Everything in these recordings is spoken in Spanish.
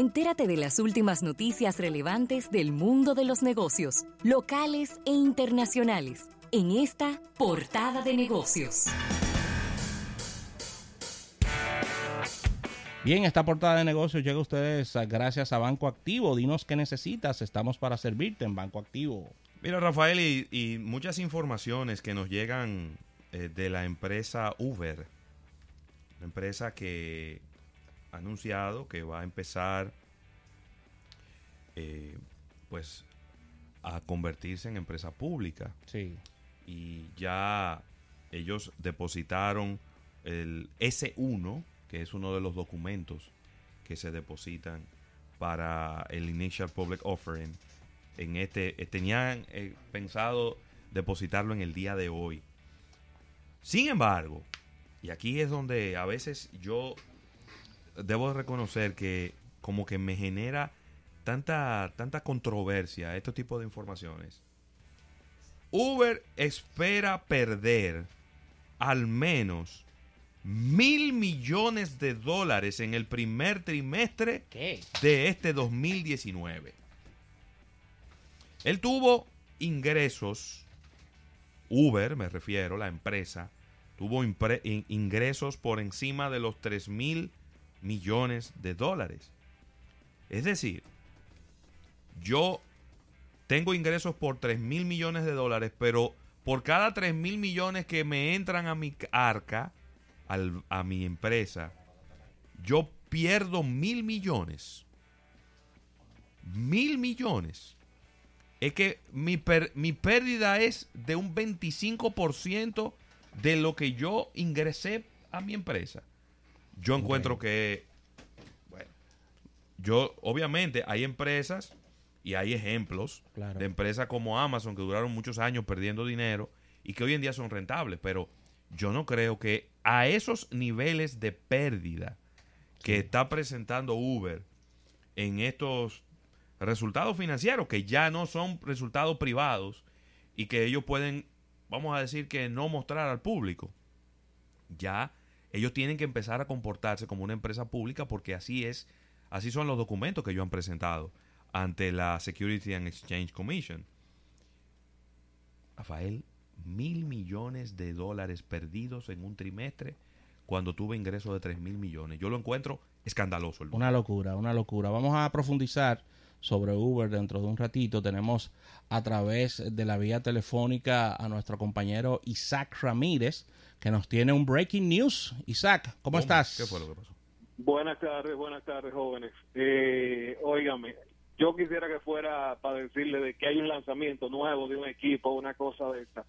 Entérate de las últimas noticias relevantes del mundo de los negocios, locales e internacionales, en esta portada de negocios. Bien, esta portada de negocios llega a ustedes gracias a Banco Activo. Dinos qué necesitas, estamos para servirte en Banco Activo. Mira, Rafael, y, muchas informaciones que nos llegan eh, de la empresa Uber, una empresa que anunciado que va a empezar eh, pues a convertirse en empresa pública. Sí. Y ya ellos depositaron el S1, que es uno de los documentos que se depositan para el Initial Public Offering. En este, eh, tenían eh, pensado depositarlo en el día de hoy. Sin embargo, y aquí es donde a veces yo debo reconocer que como que me genera tanta, tanta controversia este tipo de informaciones. Uber espera perder al menos mil millones de dólares en el primer trimestre de este 2019. Él tuvo ingresos, Uber me refiero, la empresa, tuvo ingresos por encima de los 3 mil millones de dólares. Es decir, yo tengo ingresos por 3 mil millones de dólares, pero por cada 3 mil millones que me entran a mi arca, a mi empresa, yo pierdo mil millones. Mil millones. Es que mi, mi pérdida es de un 25% de lo que yo ingresé a mi empresa. Yo encuentro que, bueno, yo, obviamente, hay empresas y hay ejemplos de empresas como Amazon que duraron muchos años perdiendo dinero y que hoy en día son rentables, pero yo no creo que a esos niveles de pérdida que está presentando Uber en estos resultados financieros, que ya no son resultados privados y que ellos pueden, vamos a decir que no mostrar al público, ya ellos tienen que empezar a comportarse como una empresa pública porque así es, así son los documentos que ellos han presentado ante la Security and Exchange Commission. Rafael, mil millones de dólares perdidos en un trimestre cuando tuve ingresos de tres mil millones. Yo lo encuentro escandaloso. una locura, una locura. Vamos a profundizar sobre Uber dentro de un ratito. Tenemos a través de la vía telefónica a nuestro compañero Isaac Ramírez, que nos tiene un breaking news. Isaac, ¿cómo, estás? ¿Qué fue lo que pasó? Buenas tardes, buenas tardes, jóvenes. Eh, óigame, yo quisiera que fuera para decirle de que hay un lanzamiento nuevo de un equipo, una cosa de esta.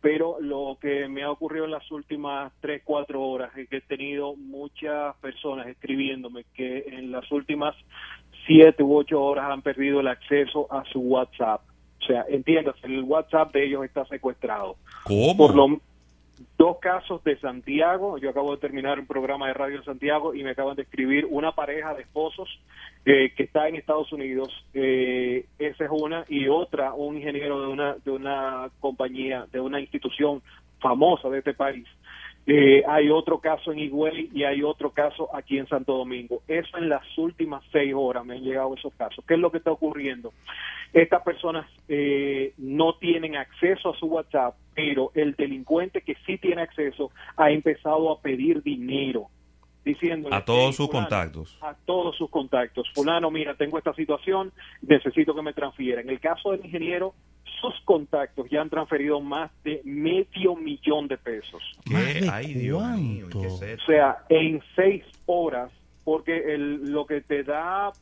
Pero lo que me ha ocurrido en las últimas tres, cuatro horas es que he tenido muchas personas escribiéndome que en las últimas siete u ocho horas han perdido el acceso a su WhatsApp. O sea, entiendas, el WhatsApp de ellos está secuestrado. ¿Cómo? Por lo, dos casos de Santiago. Yo acabo de terminar un programa de radio en Santiago y me acaban de escribir una pareja de esposos eh, que está en Estados Unidos. Eh, esa es una y otra un ingeniero de una de una compañía de una institución famosa de este país eh, hay otro caso en Higüey y hay otro caso aquí en Santo Domingo. Eso en las últimas seis horas me han llegado esos casos. ¿Qué es lo que está ocurriendo? Estas personas eh, no tienen acceso a su WhatsApp, pero el delincuente que sí tiene acceso ha empezado a pedir dinero diciendo a todos sus contactos a todos sus contactos fulano mira tengo esta situación necesito que me transfiera en el caso del ingeniero contactos ya han transferido más de medio millón de pesos. ¿Qué? Ay, Dios mío, O sea, en seis horas, porque el, lo que te da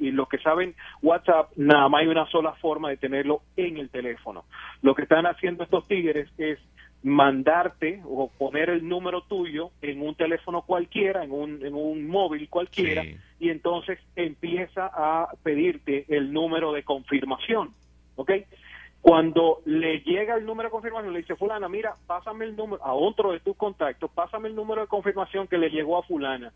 y lo que saben WhatsApp, nada más hay una sola forma de tenerlo en el teléfono. Lo que están haciendo estos tigres es mandarte o poner el número tuyo en un teléfono cualquiera, en un, en un móvil cualquiera, y entonces empieza a pedirte el número de confirmación. ¿Ok? Cuando le llega el número de confirmación, le dice, fulana, mira, pásame el número a otro de tus contactos, pásame el número de confirmación que le llegó a fulana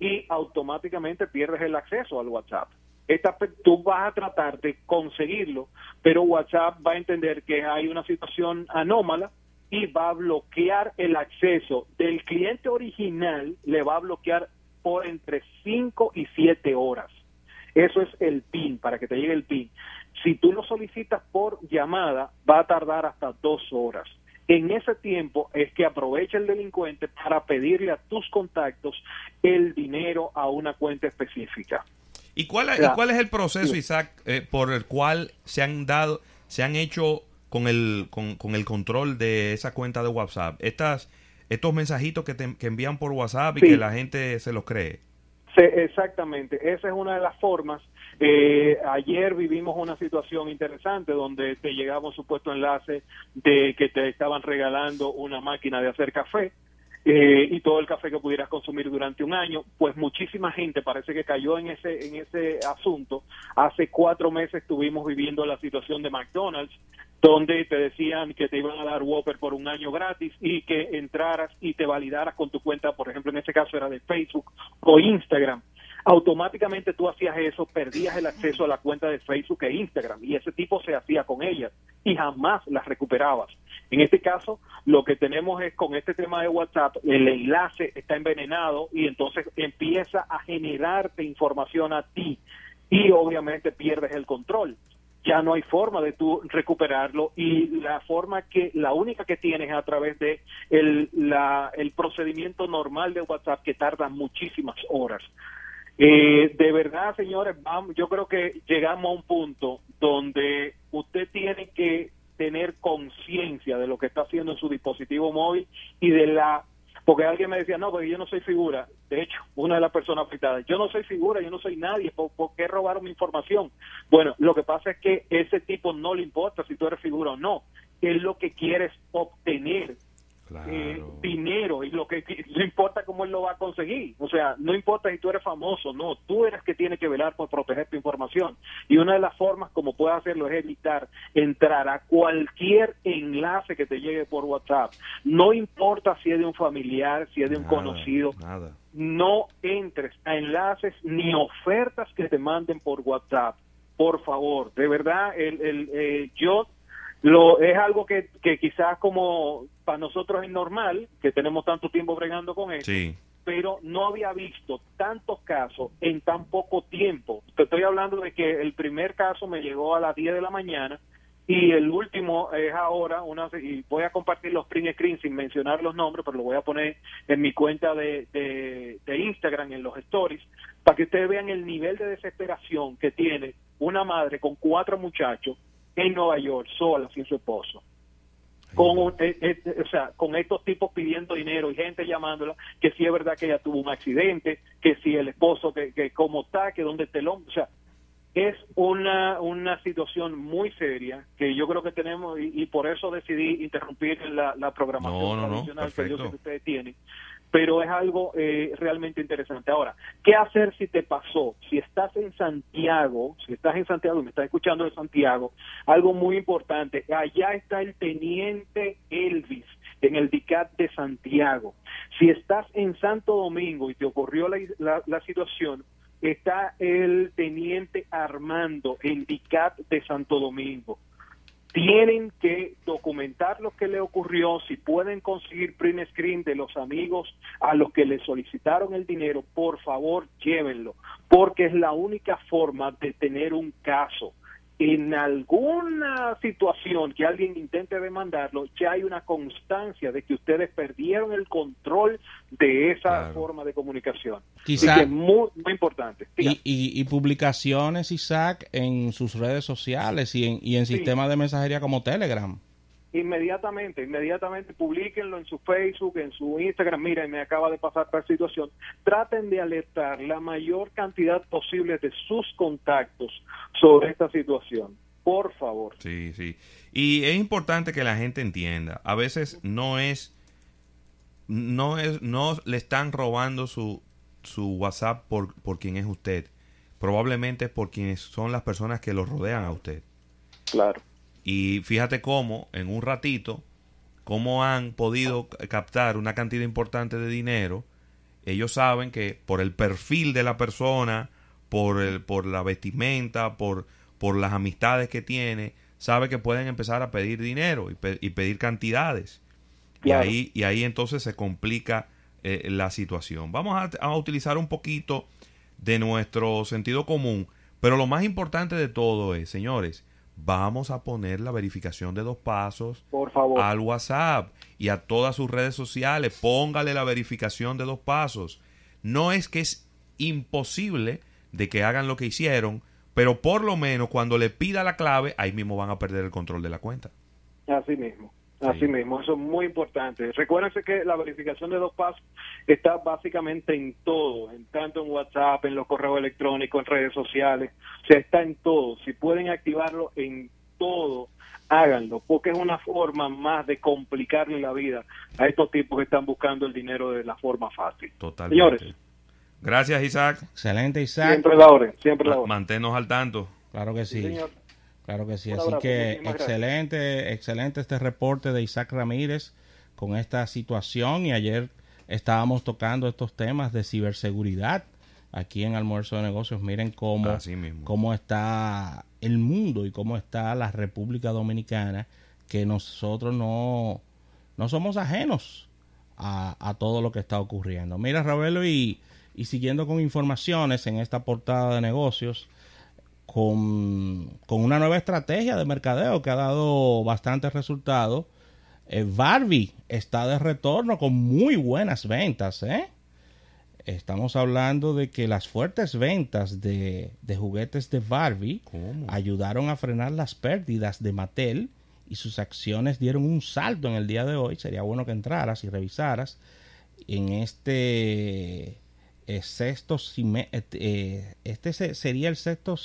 y automáticamente pierdes el acceso al WhatsApp. Esta, tú vas a tratar de conseguirlo, pero WhatsApp va a entender que hay una situación anómala y va a bloquear el acceso del cliente original, le va a bloquear por entre 5 y 7 horas. Eso es el PIN, para que te llegue el PIN. Si tú lo solicitas por llamada, va a tardar hasta dos horas. En ese tiempo es que aprovecha el delincuente para pedirle a tus contactos el dinero a una cuenta específica. ¿Y cuál, es, cuál es el proceso, Isaac, eh, por el cual se han dado, se han hecho con el, con, el control de esa cuenta de WhatsApp? Estas, estos mensajitos que, te, que envían por WhatsApp y que la gente se los cree. Sí, exactamente, esa es una de las formas eh, ayer vivimos una situación interesante donde te llegaba un supuesto enlace de que te estaban regalando una máquina de hacer café. Eh, y todo el café que pudieras consumir durante un año, pues muchísima gente parece que cayó en ese en ese asunto. Hace cuatro meses estuvimos viviendo la situación de McDonald's, donde te decían que te iban a dar Whopper por un año gratis y que entraras y te validaras con tu cuenta, por ejemplo, en ese caso era de Facebook o Instagram automáticamente tú hacías eso, perdías el acceso a la cuenta de Facebook e Instagram y ese tipo se hacía con ellas y jamás las recuperabas. En este caso, lo que tenemos es con este tema de WhatsApp, el enlace está envenenado y entonces empieza a generarte información a ti y obviamente pierdes el control. Ya no hay forma de tú recuperarlo y la forma que, la única que tienes es a través de el, la, el procedimiento normal de WhatsApp que tarda muchísimas horas. Eh, de verdad, señores, yo creo que llegamos a un punto donde usted tiene que tener conciencia de lo que está haciendo en su dispositivo móvil y de la porque alguien me decía, no, porque yo no soy figura. De hecho, una de las personas afectadas, yo no soy figura, yo no soy nadie, ¿por, ¿por, qué robaron mi información? Bueno, lo que pasa es que ese tipo no le importa si tú eres figura o no, es lo que quieres obtener eh, dinero y lo que no importa cómo él lo va a conseguir. O sea, no importa si tú eres famoso, no, tú eres que tiene que velar por proteger tu información. Y una de las formas como puedes hacerlo es evitar entrar a cualquier enlace que te llegue por WhatsApp. No importa si es de un familiar, si es de un conocido. No entres a enlaces ni ofertas que te manden por WhatsApp. Por favor, de verdad, el, el, eh, yo lo, es algo que, que quizás como para nosotros es normal, que tenemos tanto tiempo bregando con eso, pero no había visto tantos casos en tan poco tiempo. Te estoy hablando de que el primer caso me llegó a las 10 de la mañana y el último es ahora, una, y voy a compartir los print screens sin mencionar los nombres, pero lo voy a poner en mi cuenta de, de, de Instagram, en los stories, para que ustedes vean el nivel de desesperación que tiene una madre con cuatro muchachos en Nueva York, sola, sin su esposo. Con, eh, eh, o sea, con estos tipos pidiendo dinero y gente llamándola, que si es verdad que ella tuvo un accidente, que si el esposo, que, que cómo está, que dónde está el hombre, o sea, es una, una situación muy seria que yo creo que tenemos y, por eso decidí interrumpir la, la programación tradicional que yo sé que ustedes tienen pero es algo eh, realmente interesante. Ahora, ¿qué hacer si te pasó? Si estás en Santiago, si estás en Santiago y me estás escuchando de Santiago, algo muy importante, allá está el teniente Elvis en el DICAT de Santiago. Si estás en Santo Domingo y te ocurrió la, la situación, está el teniente Armando en DICAT de Santo Domingo tienen que documentar lo que le ocurrió, si pueden conseguir print screen de los amigos a los que le solicitaron el dinero, por favor llévenlo, porque es la única forma de tener un caso en alguna situación que alguien intente demandarlo, ya hay una constancia de que ustedes perdieron el control de esa forma de comunicación. Quizá, es muy, muy importante. Y, y, publicaciones, Isaac, en sus redes sociales y en, y en sistemas de mensajería como Telegram inmediatamente, inmediatamente publiquenlo en su Facebook, en su Instagram, miren, me acaba de pasar esta situación, traten de alertar la mayor cantidad posible de sus contactos sobre esta situación. Por favor. Sí, sí. Y es importante que la gente entienda, a veces no es no es no le están robando su su WhatsApp por por quien es usted. Probablemente por quienes son las personas que lo rodean a usted. Claro. Y fíjate cómo, en un ratito, cómo han podido captar una cantidad importante de dinero. Ellos saben que por el perfil de la persona, por, el, por la vestimenta, por, por las amistades que tiene, sabe que pueden empezar a pedir dinero y, pedir cantidades. Y, ahí, y ahí entonces se complica eh, la situación. Vamos a, a, utilizar un poquito de nuestro sentido común Pero lo más importante de todo es, señores, vamos a poner la verificación de dos pasos Por favor. al WhatsApp y a todas sus redes sociales. Póngale la verificación de dos pasos. No es que es imposible de que hagan lo que hicieron, pero por lo menos cuando le pida la clave, ahí mismo van a perder el control de la cuenta. Así mismo, así Sí. mismo, eso es muy importante. Recuérdense que la verificación de dos pasos está básicamente en todo, en tanto en WhatsApp, en los correos electrónicos, en redes sociales, o sea, está en todo. Si pueden activarlo en todo, háganlo, porque es una forma más de complicarle la vida a estos tipos que están buscando el dinero de la forma fácil. Totalmente. Señores, Gracias, Isaac. Excelente, Isaac. siempre la orden, siempre la orden. Manténnos al tanto. Claro que sí. señor. Claro que sí. Un Así abrazo, que muchísimas gracias. excelente, excelente este reporte de Isaac Ramírez con esta situación. Y ayer estábamos tocando estos temas de ciberseguridad aquí en Almuerzo de Negocios. Miren cómo, Así mismo. cómo está el mundo y cómo está la República Dominicana, que nosotros no, no somos ajenos a, a todo lo que está ocurriendo. Mira, Ravelo, y, y siguiendo con informaciones en esta portada de negocios, con, con una nueva estrategia de mercadeo que ha dado bastantes resultados. Eh, Barbie está de retorno con muy buenas ventas. ¿eh? Estamos hablando de que las fuertes ventas de, de juguetes de Barbie ¿Cómo? ayudaron a frenar las pérdidas de Mattel y sus acciones dieron un salto en el día de hoy. Sería bueno que entraras y revisaras en este eh, sexto eh, eh, este se- sería el sexto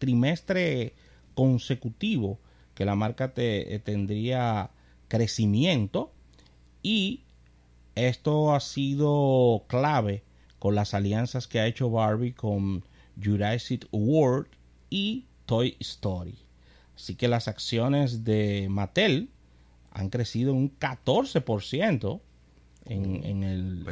trimestre consecutivo que la marca te- eh, tendría crecimiento y esto ha sido clave con las alianzas que ha hecho Barbie con Jurassic World y Toy Story. Así que las acciones de Mattel han crecido un 14% en, en el,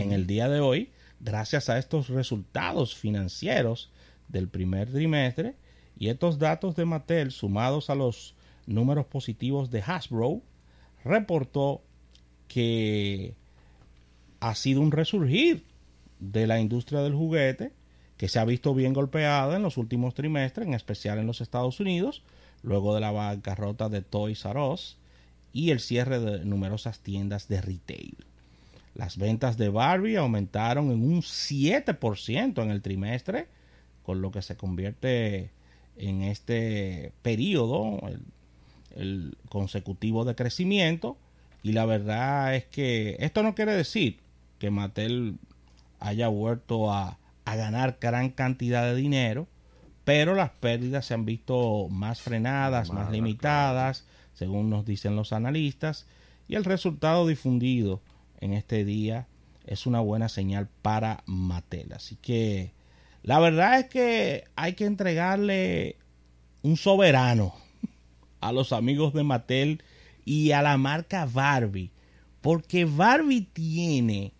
en el día de hoy, gracias a estos resultados financieros del primer trimestre y estos datos de Mattel sumados a los números positivos de Hasbro, reportó que ha sido un resurgir de la industria del juguete que se ha visto bien golpeada en los últimos trimestres, en especial en los Estados Unidos, luego de la bancarrota de Toys R Us y el cierre de numerosas tiendas de retail. Las ventas de Barbie aumentaron en un 7% en el trimestre, con lo que se convierte en este periodo, el, el consecutivo de crecimiento. Y la verdad es que esto no quiere decir que Mattel haya vuelto a, a ganar gran cantidad de dinero, pero las pérdidas se han visto más frenadas, más Más, limitadas, según nos dicen los analistas, y el resultado difundido en este día es una buena señal para Mattel. Así que la verdad es que hay que entregarle un soberano a los amigos de Mattel y a la marca Barbie, porque Barbie tiene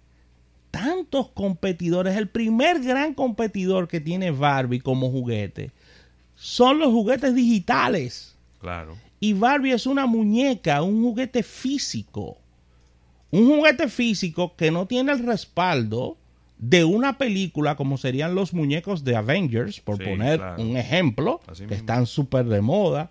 tantos competidores. El primer gran competidor que tiene Barbie como juguete son los juguetes digitales. Claro. Y Barbie es una muñeca, un juguete físico. Un juguete físico que no tiene el respaldo de una película como serían los muñecos de Avengers, por Sí, poner claro. un ejemplo, Así que mismo. están súper de moda.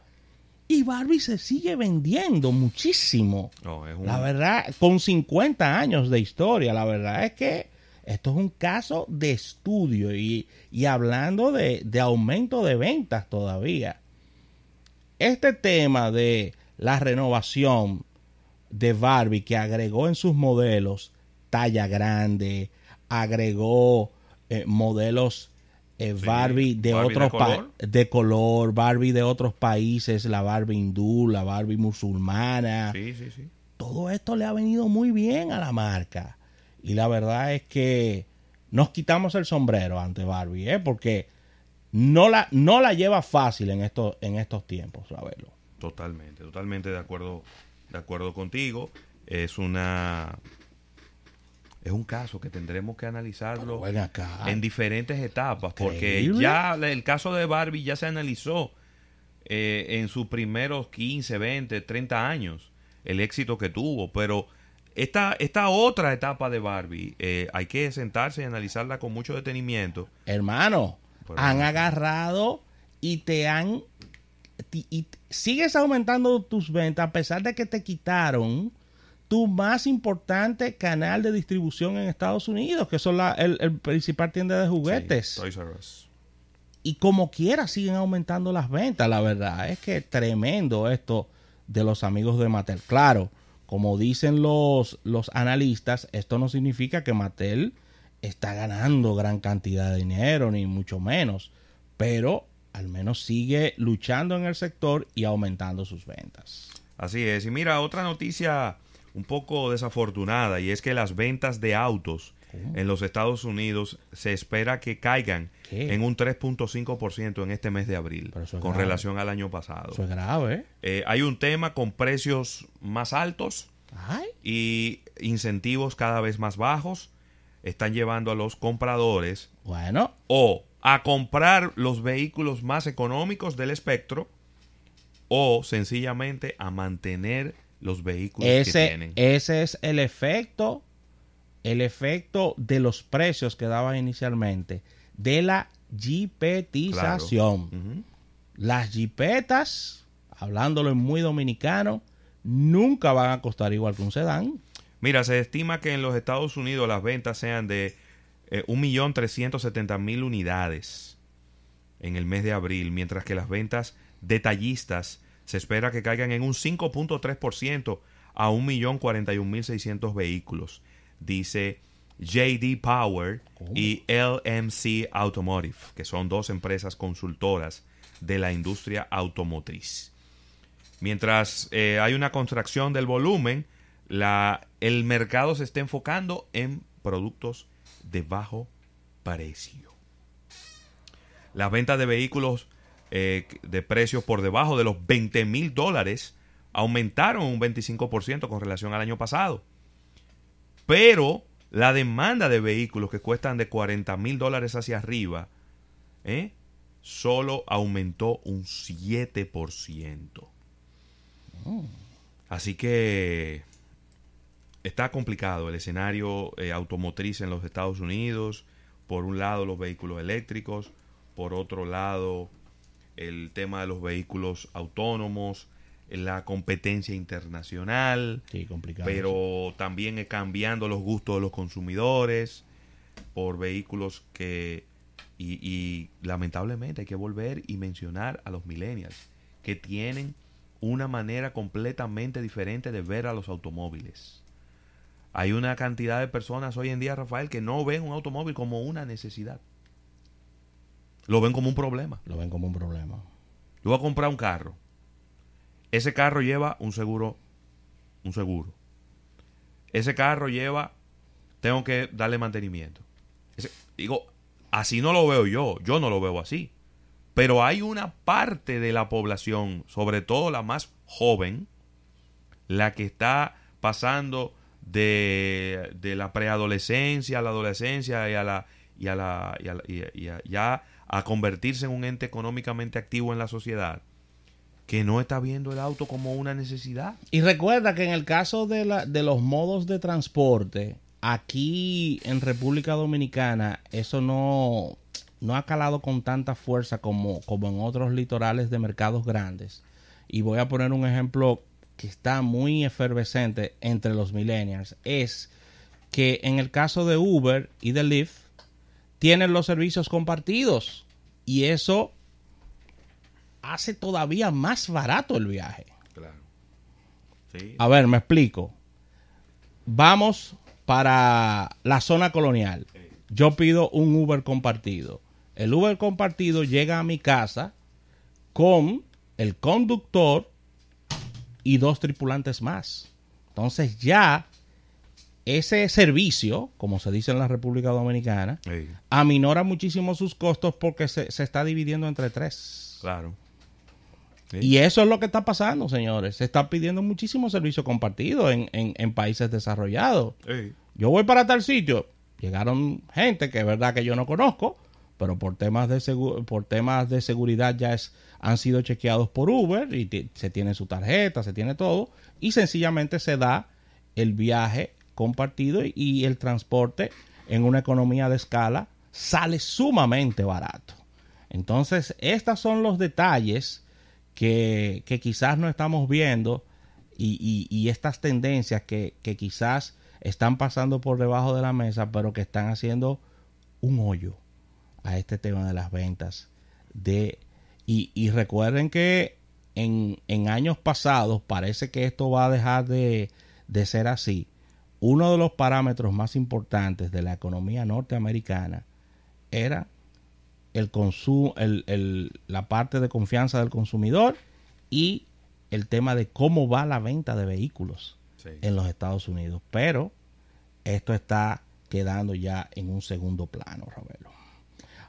Y Barbie se sigue vendiendo muchísimo. Es un- La verdad, con 50 años de historia, la verdad es que esto es un caso de estudio y, y hablando de, de aumento de ventas todavía. Este tema de la renovación de Barbie que agregó en sus modelos talla grande, agregó eh, modelos eh, Sí, Barbie de Barbie de otros pa- color. de color, Barbie de otros países, la Barbie hindú, la Barbie musulmana. Sí, sí, sí. Todo esto le ha venido muy bien a la marca. Y la verdad es que nos quitamos el sombrero ante Barbie, ¿eh? porque no la, no la lleva fácil en estos, en estos tiempos, saberlo. Totalmente, totalmente de acuerdo, de acuerdo contigo. Es una es un caso que tendremos que analizarlo en diferentes etapas, porque ya el caso de Barbie ya se analizó eh, en sus primeros 15, 20, 30 años, el éxito que tuvo, pero esta, esta otra etapa de Barbie eh, hay que sentarse y analizarla con mucho detenimiento. Hermano, Pero- han agarrado y te han... Y sigues aumentando tus ventas a pesar de que te quitaron tu más importante canal de distribución en Estados Unidos, que son la, el, el principal tienda de juguetes. Sí, Toys R Us. y como quiera siguen aumentando las ventas. La verdad es que tremendo esto de los amigos de Mattel. Claro, como dicen los, los analistas, esto no significa que Mattel está ganando gran cantidad de dinero, ni mucho menos, pero al menos sigue luchando en el sector y aumentando sus ventas. Así es. Y mira, otra noticia un poco desafortunada y es que las ventas de autos en los Estados Unidos se espera que caigan ¿Qué? en un 3.5% en este mes de abril es con grave. relación al año pasado. Eso es grave, ¿eh? Eh, hay un tema con precios más altos Ay, y incentivos cada vez más bajos. Están llevando a los compradores bueno, o a comprar los vehículos más económicos del espectro o sencillamente a mantener los vehículos que ese, tienen. ese es el efecto, el efecto de los precios que daban inicialmente, de la jipetización. Las jipetas, hablándolo en muy dominicano, nunca van a costar igual que un sedán. Mira, se estima que en los Estados Unidos las ventas sean de eh, 1.370.000 unidades en el mes de abril, mientras que las ventas detallistas se espera que caigan en un 5.3% a 1.041.600 vehículos, dice JD Power y LMC Automotive, que son dos empresas consultoras de la industria automotriz. Mientras eh, hay una contracción del volumen, la, el mercado se está enfocando en productos de bajo precio. Las ventas de vehículos eh, de precios por debajo de los 20 mil dólares aumentaron un 25% con relación al año pasado. Pero la demanda de vehículos que cuestan de 40 mil dólares hacia arriba, ¿eh? solo aumentó un 7%. Así que está complicado el escenario eh, automotriz en los Estados Unidos. Por un lado los vehículos eléctricos, por otro lado el tema de los vehículos autónomos, la competencia internacional, Sí, complicado. pero también cambiando los gustos de los consumidores por vehículos que y, y lamentablemente hay que volver y mencionar a los millennials que tienen una manera completamente diferente de ver a los automóviles. Hay una cantidad de personas hoy en día, Rafael, que no ven un automóvil como una necesidad. Lo ven como un problema. Lo ven como un problema. Yo voy a comprar un carro. Ese carro lleva un seguro. Un seguro. Ese carro lleva. Tengo que darle mantenimiento. Ese- digo, así no lo veo yo. Yo no lo veo así. Pero hay una parte de la población, sobre todo la más joven, la que está pasando de, de la preadolescencia a la adolescencia y a la y a la y a la- y- y a- ya a convertirse en un ente económicamente activo en la sociedad que no está viendo el auto como una necesidad. Y recuerda que en el caso de, la, de los modos de transporte, aquí en República Dominicana, eso no, no ha calado con tanta fuerza como, como en otros litorales de mercados grandes. Y voy a poner un ejemplo que está muy efervescente entre los millennials. Es que en el caso de Uber y de Lyft, tienen los servicios compartidos. Y eso hace todavía más barato el viaje. Claro. Sí. A ver, me explico. Vamos para la zona colonial. Yo pido un Uber compartido. El Uber compartido llega a mi casa con el conductor y dos tripulantes más. Entonces ya ese servicio, como se dice en la República Dominicana, Sí, aminora muchísimo sus costos porque se, se está dividiendo entre tres. claro. Sí. Y eso es lo que está pasando, señores. Se está pidiendo muchísimo servicio compartido en, en- en países desarrollados. Sí. Yo voy para tal sitio. Llegaron gente que es verdad que yo no conozco, pero por temas de segu- por temas de seguridad ya es, han sido chequeados por Uber y se tiene su tarjeta, se tiene todo y sencillamente se da el viaje compartido y, y el transporte en una economía de escala sale sumamente barato. Entonces, estos son los detalles que, que quizás no estamos viendo y, y, estas tendencias que, que, quizás están pasando por debajo de la mesa, pero que están haciendo un hoyo a este tema de las ventas. De, y, y recuerden que en, en, años pasados parece que esto va a dejar de, de ser así. Uno de los parámetros más importantes de la economía norteamericana era el consumo, el, el, la parte de confianza del consumidor y el tema de cómo va la venta de vehículos sí. en los Estados Unidos. Pero esto está quedando ya en un segundo plano, Ravelo.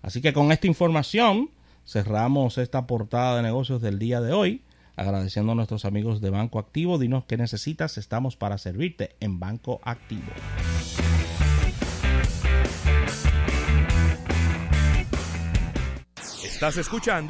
Así que con esta información cerramos esta portada de negocios del día de hoy. Agradeciendo a nuestros amigos de Banco Activo. Dinos qué necesitas. Estamos para servirte en Banco Activo. Estás escuchando